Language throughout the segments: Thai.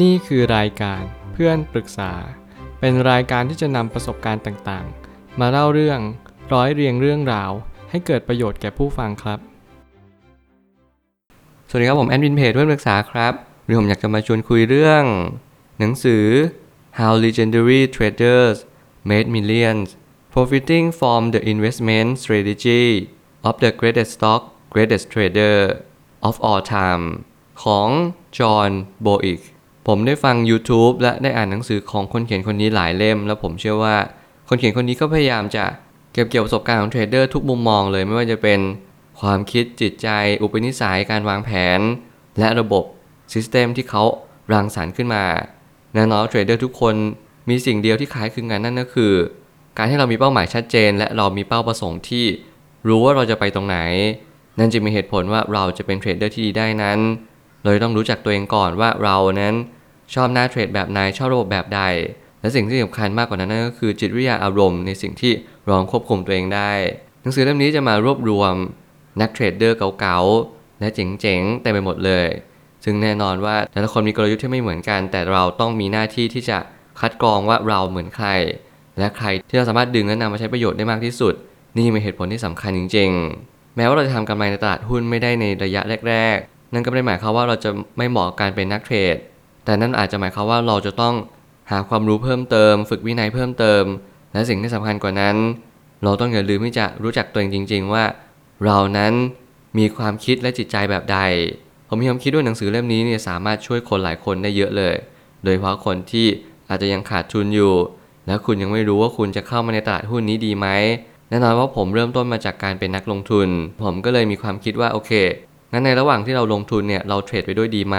นี่คือรายการเพื่อนปรึกษา เป็นรายการที่จะนำประสบการณ์ต่างๆ มาเล่าเรื่องร้อยเรียงเรื่องราว ให้เกิดประโยชน์แก่ผู้ฟังครับ สวัสดีครับผมแอดมินเพจเพื่อนปรึกษาครับวันนี้ผมอยากจะมาชวนคุยเรื่อง หนังสือ How Legendary Traders Made Millions Profiting from the Investment Strategy of the Greatest Stock Greatest Trader of All Time ของจอห์นโบอิก ผมได้ฟัง YouTube และได้อ่านหนังสือของคนเขียนคนนี้หลายเล่ม แล้วผมเชื่อว่าคนเขียนคนนี้ก็พยายามจะเก็บเกี่ยวประสบการณ์ของเทรดเดอร์ทุกมุมมองเลยไม่ว่าจะเป็นความคิดจิตใจ อุปนิสัยการวางแผน และระบบ system ที่เขารังสรรค์ขึ้นมาแน่นอนเทรดเดอร์ทุกคนมีสิ่งเดียวที่คล้ายคลึงกันนั่นก็คือ การที่เรามีเป้าหมายชัดเจน และเรามีเป้าประสงค์ที่รู้ว่าเราจะไปตรงไหน นั่นจึงมีเหตุผลว่าเราจะเป็นเทรดเดอร์ที่ดีได้นั้น เลยต้องรู้จักตัวเองก่อนว่าเรานั้นชอบหน้าเทรดแบบไหนชอบระบบแบบใด และสิ่งที่สำคัญมากกว่านั้นนั่นก็คือจิตวิทยาอารมณ์ในสิ่งที่เราควบคุมตัวเองได้ หนังสือเล่มนี้จะมารวบรวมนักเทรดเดอร์เก่าๆและเจ๋งๆเต็มไปหมดเลย ซึ่งแน่นอนว่าแต่ละคนมีกลยุทธ์ที่ไม่เหมือนกัน แต่เราต้องมีหน้าที่ที่จะคัดกรองว่าเราเหมือนใคร และใครที่เราสามารถดึงและนำมาใช้ประโยชน์ได้มากที่สุด นี่เป็นเหตุผลที่สำคัญจริง ๆ แม้ว่าเราจะทำกำไรในตลาดหุ้นไม่ได้ในระยะแรก นั่นก็ไม่ได้หมายความว่าเราจะไม่เหมาะกับการเป็นนักเทรด แต่นั่นอาจจะหมายความว่าเราจะต้องหาความรู้เพิ่มเติม ฝึกวินัยเพิ่มเติม และสิ่งที่สำคัญกว่านั้น เราต้องอย่าลืมที่จะรู้จักตัวเองจริง ๆ ว่า เรานั้นมีความคิดและจิตใจแบบใด ผมมีความคิดด้ว่าหนังสือเล่มนี้เนี่ยสามารถช่วยคนหลายคนได้เยอะเลย โดยเฉพาะคนที่อาจจะยังขาดทุนอยู่ และคุณยังไม่รู้ว่าคุณจะเข้ามาในตลาดหุ้นนี้ดีไหมแน่นอนว่าผมเริ่มต้นมาจากการเป็นนักลงทุน ผมก็เลยมีความคิดว่าโอเค งั้นในระหว่างที่เราลงทุนเนี่ยเราเทรดไปด้วยดีไหม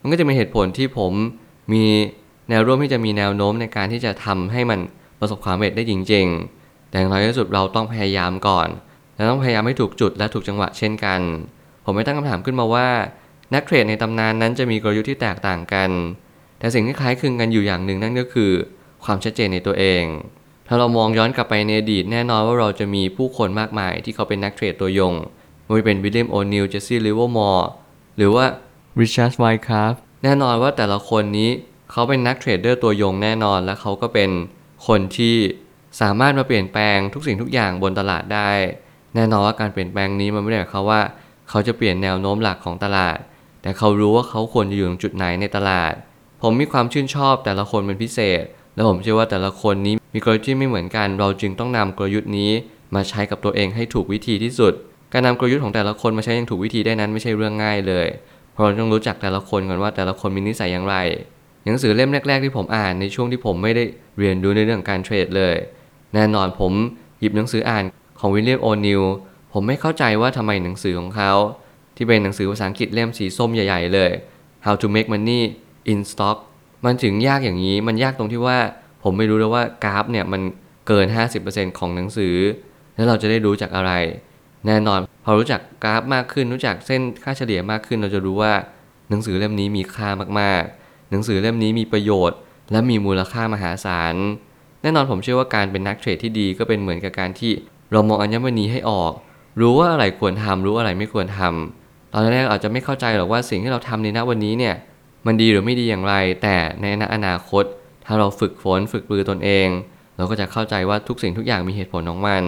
มันก็จะมีเหตุผลที่ผมมีแนวร่วมที่จะมีแนวโน้มในการที่จะทำให้มันประสบความสำเร็จได้จริง ๆ แต่อย่างน้อยที่สุดเราต้องพยายามก่อน และต้องพยายามให้ถูกจุดและถูกจังหวะเช่นกัน ผมไม่ตั้งคำถามขึ้นมาว่า นักเทรดในตำนานนั้นจะมีกลยุทธ์ที่แตกต่างกัน แต่สิ่งที่คล้ายคลึงกันอยู่อย่างหนึ่งนั่นก็คือ ความชัดเจนในตัวเอง ถ้าเรามองย้อนกลับไปในอดีตแน่นอนว่าเราจะมีผู้คนมากมายที่เขาเป็นนักเทรดตัวยง ไม่ว่าเป็นวิลเลียมโอนิลเจสซี่ลิเวอร์มอร์หรือว่าริชาร์ดไวคอฟฟ์แน่นอนว่าแต่ละคนนี้เขาเป็นนักเทรดเดอร์ตัวยงแน่นอน และเขาก็เป็นคนที่สามารถมาเปลี่ยนแปลงทุกสิ่งทุกอย่างบนตลาดได้ แน่นอนว่าการเปลี่ยนแปลงนี้มันไม่ได้หมายความว่า เขาจะเปลี่ยนแนวโน้มหลักของตลาด แต่เขารู้ว่าเขาควรจะอยู่ตรงจุดไหนในตลาด ผมมีความชื่นชอบแต่ละคนเป็นพิเศษ และผมเชื่อว่าแต่ละคนนี้มีกลยุทธ์ที่ไม่เหมือนกัน เราจึงต้องนำกลยุทธ์นี้มาใช้กับตัวเองให้ถูกวิธีที่สุด การนำกลยุทธ์ของแต่ละคนมาใช้อย่างถูกวิธีได้นั้นไม่ใช่เรื่องง่ายเลย เพราะเราต้องรู้จักแต่ละคนก่อนว่าแต่ละคนมีนิสัยอย่างไร หนังสือเล่มแรก ๆ ที่ผมอ่านในช่วงที่ผมไม่ได้เรียนรู้ในเรื่องการเทรดเลย แน่นอนผมหยิบหนังสืออ่านของวิลเลียมโอนิลผมไม่เข้าใจว่าทำไมหนังสือของเขา ที่เป็นหนังสือภาษาอังกฤษเล่มสีส้มใหญ่ ๆ เลย How to make money in stock มันถึงยากอย่างนี้ มันยากตรงที่ว่าผมไม่รู้เลยว่ากราฟเนี่ยมันเกิน 50%ของหนังสือ แล้วเราจะได้รู้จากอะไร แน่นอนพอรู้จักกราฟมากขึ้น รู้จักเส้นค่าเฉลี่ยมากขึ้น เราจะรู้ว่า หนังสือเล่มนี้มีค่ามากๆ หนังสือเล่มนี้มีประโยชน์ และมีมูลค่ามหาศาล แน่นอนผมเชื่อว่าการเป็นนักเทรดที่ดีก็เป็นเหมือนกับการที่เรามองอัญมณีให้ออก รู้ว่าอะไรควรทำรู้อะไรไม่ควรทำตอนแรกอาจจะไม่เข้าใจหรอกว่าสิ่งที่เราทำในณวันนี้เนี่ยมันดีหรือไม่ดีอย่างไร แต่ในอนาคต ถ้าเราฝึกฝนฝึกปรือตนเอง เราก็จะเข้าใจว่าทุกสิ่งทุกอย่างมีเหตุผลของมัน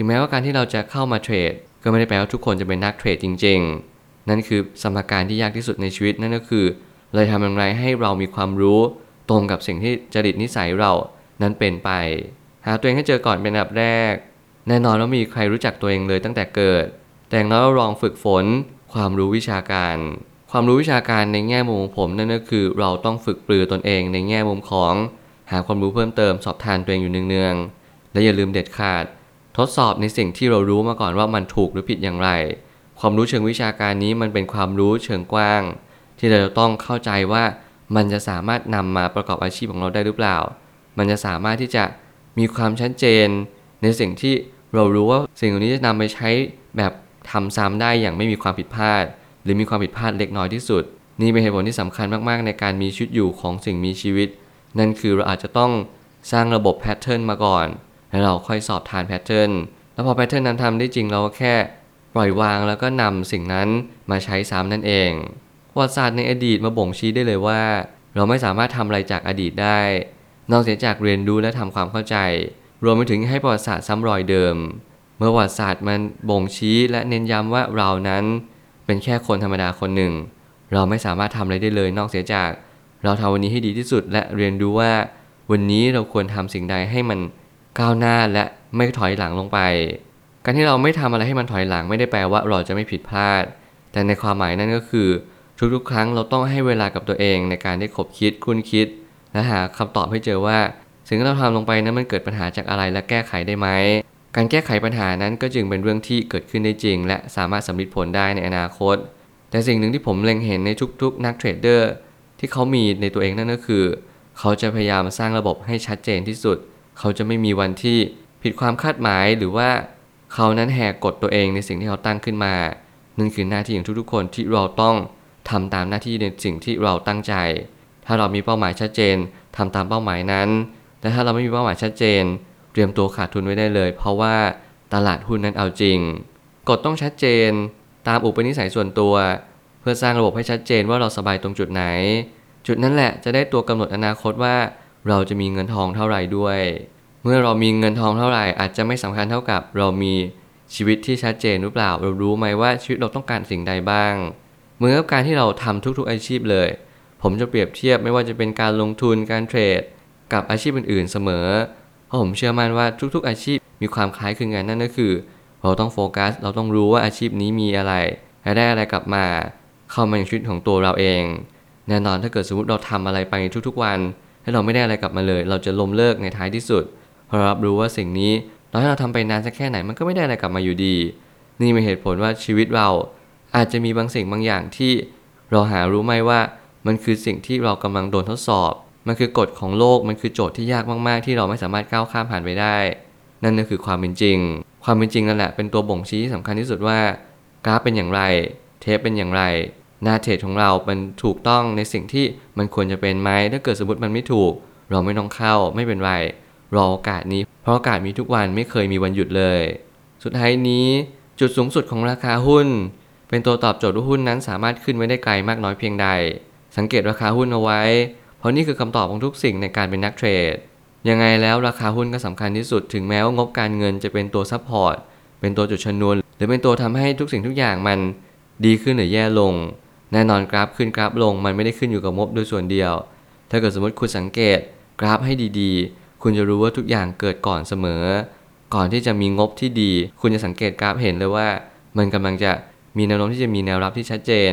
ถึงแม้ว่าการที่เราจะเข้ามาเทรด ก็ไม่ได้แปลว่าทุกคนจะเป็นนักเทรดจริง ๆ นั่นคือสมการที่ยากที่สุดในชีวิตนั่นก็คือเราทำอย่างไรให้เรามีความรู้ตรงกับสิ่งที่จริตนิสัยเรานั้นเป็นไป หาตัวเองให้เจอก่อนเป็นอันดับแรก แน่นอนว่ามีใครรู้จักตัวเองเลยตั้งแต่เกิด แต่อย่างน้อยเราลองฝึกฝน ความรู้วิชาการ ความรู้วิชาการในแง่มุมของผมนั่นก็คือเราต้องฝึกปรือตนเองในแง่มุมของ หาความรู้เพิ่มเติมสอบทานตัวเองอยู่เนืองๆและอย่าลืมเด็ดขาด ทดสอบในสิ่งที่เรารู้มาก่อนว่ามันถูกหรือผิดอย่างไร ความรู้เชิงวิชาการนี้มันเป็นความรู้เชิงกว้าง ที่เราจะต้องเข้าใจว่ามันจะสามารถนำมาประกอบอาชีพของเราได้หรือเปล่า มันจะสามารถที่จะมีความชัดเจน ในสิ่งที่เรารู้ว่าสิ่งเหล่านี้จะนำไปใช้แบบทำซ้ำได้อย่างไม่มีความผิดพลาด หรือมีความผิดพลาดเล็กน้อยที่สุด นี่เป็นเหตุผลที่สำคัญมากๆ ในการมีชีวิตอยู่ของสิ่งมีชีวิต นั่นคือเราอาจจะต้องสร้างระบบ pattern มาก่อน แล้วเราค่อยสอบทาน pattern แล้วพอ pattern นั้นทำได้จริงเราก็แค่ปล่อยวางแล้วก็นำสิ่งนั้นมาใช้ซ้ำนั่นเองประวัติศาสตร์ในอดีตมาบ่งชี้ได้เลยว่า เราไม่สามารถทำอะไรจากอดีตได้ นอกเสียจากเรียนรู้และทำความเข้าใจ รวมไปถึงให้ประวัติศาสตร์ซ้ำรอยเดิม เมื่อประวัติศาสตร์มันบ่งชี้และเน้นย้ำว่าเรานั้น เป็นแค่คนธรรมดาคนหนึ่ง เราไม่สามารถทำอะไรได้เลย นอกเสียจาก เราทำวันนี้ให้ดีที่สุดและเรียนรู้ว่า วันนี้เราควรทำสิ่งใดให้มัน ก้าวหน้าและไม่ถอยหลังลงไป การที่เราไม่ทำอะไรให้มันถอยหลังไม่ได้แปลว่าเราจะไม่ผิดพลาด แต่ในความหมายนั่นก็คือ ทุกๆ ครั้งเราต้องให้เวลากับตัวเองในการได้ขบคิดคุ้นคิด และหาคำตอบให้เจอว่า สิ่งที่เราทำลงไปนั้นมันเกิดปัญหาจากอะไรและแก้ไขได้ไหมการแก้ไขปัญหานั้นก็จึงเป็นเรื่องที่เกิดขึ้นได้จริง และสามารถสำลิดผลได้ในอนาคต แต่สิ่งหนึ่งที่ผมเล็งเห็นในทุกๆ นักเทรดเดอร์ที่เขามีในตัวเองนั่นก็คือ เขาจะพยายามสร้างระบบให้ชัดเจนที่สุด เขาจะไม่มีวันที่ผิดความคาดหมายหรือว่าเขานั้นแหกกฎตัวเองในสิ่งที่เขาตั้งขึ้นมานั่นคือหน้าที่ของทุกๆคนที่เราต้องทำตามหน้าที่ในสิ่งที่เราตั้งใจ ถ้าเรามีเป้าหมายชัดเจนทำตามเป้าหมายนั้น และถ้าเราไม่มีเป้าหมายชัดเจน เตรียมตัวขาดทุนไว้ได้เลย เพราะว่าตลาดหุ้นนั้นเอาจริง กฎต้องชัดเจน ตามอุปนิสัยส่วนตัว เพื่อสร้างระบบให้ชัดเจนว่าเราสบายตรงจุดไหน จุดนั้นแหละจะได้ตัวกำหนดอนาคตว่า เราจะมีเงินทองเท่าไหร่ด้วย เมื่อเรามีเงินทองเท่าไหร่อาจจะไม่สำคัญเท่ากับ เรามีชีวิตที่ชัดเจนหรือเปล่า เรารู้ไหมว่าชีวิตเราต้องการสิ่งใดบ้าง เหมือนกับการที่เราทำทุกๆอาชีพเลย ผมจะเปรียบเทียบไม่ว่าจะเป็นการลงทุนการเทรด กับอาชีพอื่นๆเสมอ เพราะผมเชื่อมั่นว่าทุกๆอาชีพมีความคล้ายคลึงกันนั่นก็คือ เราต้องโฟกัส เราต้องรู้ว่าอาชีพนี้มีอะไรและได้อะไรกลับมา เข้ามาในชีวิตของตัวเราเอง แน่นอนถ้าเกิดสมมติเราทำอะไรไปทุกๆวัน ถ้าเราไม่ได้อะไรกลับมาเลย เราจะล้มเลิกในท้ายที่สุดเพราะรับรู้ว่าสิ่งนี้ต่อให้เราทำไปนานสักแค่ไหนมันก็ไม่ได้อะไรกลับมาอยู่ดี นี่เป็นเหตุผลว่าชีวิตเราอาจจะมีบางสิ่งบางอย่างที่เราหารู้ไหมว่ามันคือสิ่งที่เรากำลังโดนทดสอบ มันคือกฎของโลก มันคือโจทย์ที่ยากมาก ๆ ที่เราไม่สามารถก้าวข้ามผ่านไปได้ นั่นก็คือความเป็นจริง ความเป็นจริงนั่นแหละเป็นตัวบ่งชี้ที่สำคัญที่สุดว่ากราฟเป็นอย่างไร เทปเป็นอย่างไร หน้าเทรดของเราเป็นถูกต้องในสิ่งที่มันควรจะเป็นไหมถ้าเกิดสมมติมันไม่ถูก เราไม่ต้องเข้าไม่เป็นไรรอโอกาสนี้ เพราะโอกาสมีทุกวันไม่เคยมีวันหยุดเลย สุดท้ายนี้จุดสูงสุดของราคาหุ้น เป็นตัวตอบโจทย์ว่าหุ้นนั้นสามารถขึ้นไว้ได้ไกลมากน้อยเพียงใด สังเกตราคาหุ้นเอาไว้ เพราะนี่คือคำตอบของทุกสิ่งในการเป็นนักเทรดยังไงแล้วราคาหุ้นก็สำคัญที่สุดถึงแม้ว่างบการเงินจะเป็นตัว support เป็นตัวจุดชนวนหรือเป็นตัวทำให้ทุกสิ่งทุกอย่างมันดีขึ้นหรือแย่ลง แน่นอนกราฟขึ้นกราฟลงมันไม่ได้ขึ้นอยู่กับงบโดยส่วนเดียว ถ้าเกิดสมมติคุณสังเกตกราฟให้ดีๆ คุณจะรู้ว่าทุกอย่างเกิดก่อนเสมอ ก่อนที่จะมีงบที่ดี คุณจะสังเกตกราฟเห็นเลยว่า มันกำลังจะมีแนวโน้มที่จะมีแนวรับที่ชัดเจน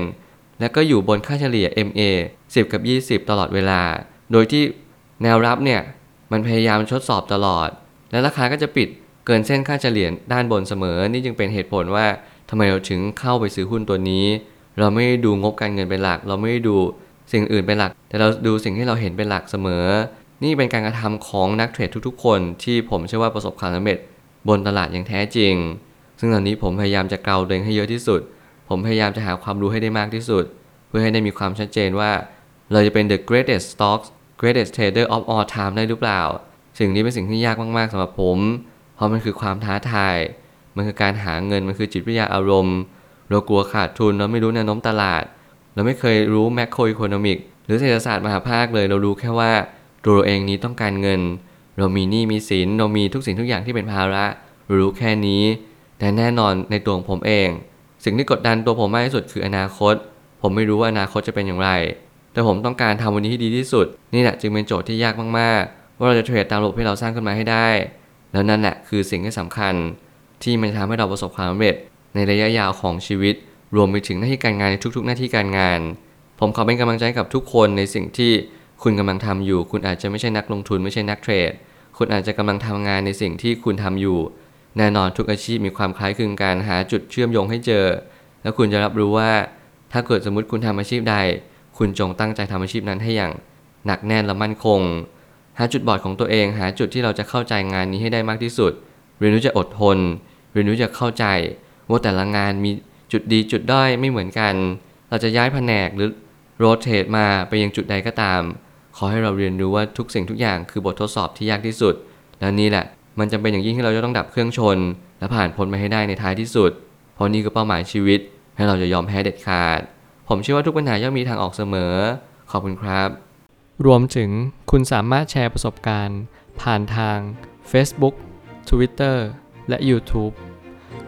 และก็อยู่บนค่าเฉลี่ย MA 10 กับ 20 ตลอดเวลา โดยที่แนวรับเนี่ยมันพยายามทดสอบตลอด และราคาก็จะปิดเกินเส้นค่าเฉลี่ยด้านบนเสมอ นี่จึงเป็นเหตุผลว่าทำไมเราถึงเข้าไปซื้อหุ้นตัวนี้ เราไม่ได้ดูงบการเงินเป็นหลัก เราไม่ได้ดูสิ่งอื่นเป็นหลัก แต่เราดูสิ่งที่เราเห็นเป็นหลักเสมอ นี่เป็นการกระทำของนักเทรดทุกๆ คนที่ผมเชื่อว่าประสบความสำเร็จบนตลาดอย่างแท้จริง ซึ่งตอนนี้ผมพยายามจะเกาตัวเองให้เยอะที่สุด ผมพยายามจะหาความรู้ให้ได้มากที่สุด เพื่อให้ได้มีความชัดเจนว่า เราจะเป็น the greatest stocks greatest trader of all time ได้หรือเปล่า สิ่งนี้เป็นสิ่งที่ยากมากๆสำหรับผม เพราะมันคือความท้าทาย มันคือการหาเงิน มันคือจิตวิทยาอารมณ์ เรากลัวขาดทุน เราไม่รู้แนวโน้มตลาด เราไม่เคยรู้ macro economic หรือเศรษฐศาสตร์มหาภาคเลย เรารู้แค่ว่าตัวเราเองนี้ต้องการเงิน เรามีหนี้มีสิน เรามีทุกสิ่งทุกอย่างที่เป็นภาระเรารู้แค่นี้ แต่แน่นอนในตัวของผมเอง สิ่งที่กดดันตัวผมมากที่สุดคืออนาคต ผมไม่รู้ว่าอนาคตจะเป็นอย่างไร แต่ผมต้องการทำวันนี้ให้ดีที่สุด นี่แหละจึงเป็นโจทย์ที่ยากมากๆ ว่าเราจะเทรดตามระบบที่เราสร้างขึ้นมาให้ได้ แล้วนั่นแหละคือสิ่งที่สำคัญ ที่มันจะทำให้เราประสบความสำเร็จ ในระยะยาวของชีวิต รวมไปถึงหน้าที่การงานในทุก ๆ หน้าที่การงาน ผมขอเป็นกำลังใจกับทุกคนในสิ่งที่คุณกำลังทำอยู่ คุณอาจจะไม่ใช่นักลงทุนไม่ใช่นักเทรด คุณอาจจะกำลังทำงานในสิ่งที่คุณทำอยู่ แน่นอนทุกอาชีพมีความคล้ายคลึงกันหาจุดเชื่อมโยงให้เจอ แล้วคุณจะรับรู้ว่า ถ้าเกิดสมมติคุณทำอาชีพใด คุณจงตั้งใจทำอาชีพนั้นให้อย่าง หนักแน่นและมั่นคง หาจุดบอดของตัวเอง หาจุดที่เราจะเข้าใจงานนี้ให้ได้มากที่สุด เรียนรู้จะอดทน เรียนรู้จะเข้าใจ ว่าแต่ละงานมีจุดดีจุดด้อยไม่เหมือนกัน เราจะย้ายแผนกหรือโรเตทมาไปยังจุดใดก็ตาม ขอให้เราเรียนรู้ว่าทุกสิ่งทุกอย่างคือบททดสอบที่ยากที่สุด และนี่แหละ มันจำเป็นอย่างยิ่งที่เราจะต้องดับเครื่องชน และผ่านพ้นไปให้ได้ในท้ายที่สุด เพราะนี่คือเป้าหมายชีวิต ให้เราจะยอมแพ้เด็ดขาด ผมเชื่อว่าทุกปัญหาย่อมมีทางออกเสมอ ขอบคุณครับ รวมถึงคุณสามารถแชร์ประสบการณ์ ผ่านทาง Facebook Twitter และ YouTube